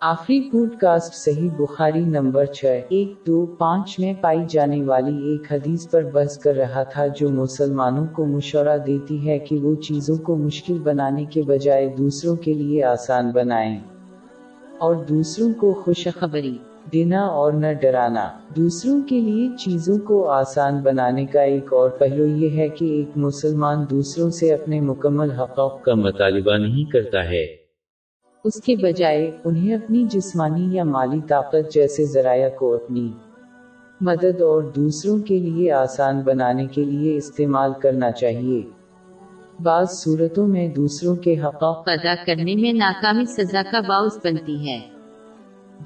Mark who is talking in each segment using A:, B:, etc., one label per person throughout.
A: آخری pod cost صحیح بخاری number چھ۔ ایک دو پانچ میں پائی جانے والی ایک حدیث پر بحث کر رہا تھا جو مسلمانوں کو مشورہ دیتی ہے کہ وہ چیزوں کو مشکل بنانے کے بجائے دوسروں کے لیے آسان بنائیں۔ اور دوسروں کو خوشخبری دینا اور نہ ڈرانا۔ دوسروں کے لیے چیزوں کو آسان بنانے کا ایک اور پہلو یہ ہے کہ ایک مسلمان دوسروں سے اپنے مکمل حقوق کا مطالبہ نہیں کرتا ہے۔ اس کے بجائے انہیں اپنی جسمانی یا مالی طاقت جیسے ذرائع کو اپنی مدد اور دوسروں کے لیے آسان بنانے کے لیے استعمال کرنا چاہیے۔ بعض صورتوں میں دوسروں کے حقوق
B: ادا کرنے میں ناکامی سزا کا باعث بنتی ہے۔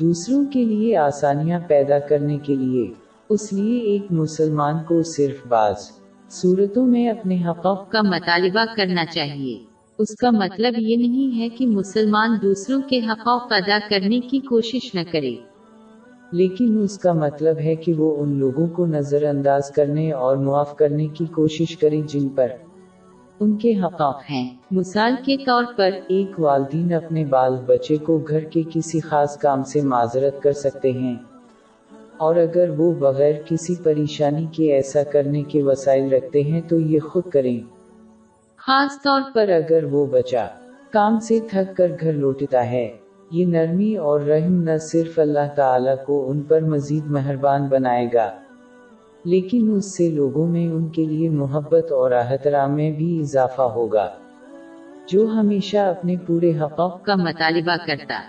A: دوسروں کے لیے آسانیاں پیدا کرنے کے لیے۔ اس لیے ایک مسلمان کو صرف بعض صورتوں میں اپنے حقوق
B: کا مطالبہ کرنا چاہیے۔ اس کا مطلب یہ نہیں ہے کہ مسلمان دوسروں کے حقوق ادا کرنے کی کوشش نہ کرے۔
A: لیکن اس کا مطلب ہے کہ وہ ان لوگوں کو نظر انداز کرنے اور معاف کرنے کی کوشش کرے جن پر ان کے حقوق ہیں۔ مثال
B: کے طور
A: پر ایک والدین اپنے بال بچے کو گھر کے کسی خاص کام سے معذرت کر سکتے ہیں۔ اور اگر وہ بغیر کسی پریشانی کے ایسا کرنے کے وسائل رکھتے ہیں تو یہ خود کریں۔
B: خاص طور
A: پر اگر وہ بچہ کام سے تھک کر گھر لوٹتا ہے، یہ نرمی اور رحم نہ صرف اللہ تعالیٰ کو ان پر مزید مہربان بنائے گا، لیکن اس سے لوگوں میں ان کے لیے محبت اور احترام میں بھی اضافہ ہوگا۔ جو ہمیشہ اپنے پورے حقوق
B: کا مطالبہ کرتا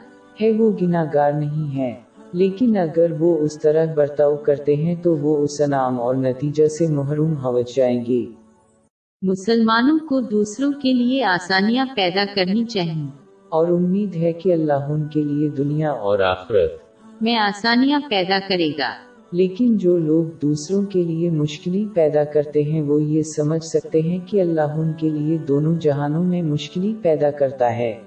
A: ہے، وہ گناہ گار نہیں ہے۔ لیکن اگر وہ اس طرح برتاؤ کرتے ہیں، تو وہ اس انعام اور نتیجہ سے محروم ہو جائیں گے۔
B: مسلمانوں کو دوسروں کے لیے آسانیاں پیدا کرنی چاہیے۔
A: اور امید ہے کہ اللہ ان کے لیے دنیا اور آخرت۔
B: میں آسانیاں پیدا کرے گا۔
A: لیکن جو لوگ دوسروں کے لیے مشکلیں پیدا کرتے ہیں وہ یہ سمجھ سکتے ہیں کہ اللہ ان کے لیے دونوں جہانوں میں مشکلیں پیدا کرتا ہے۔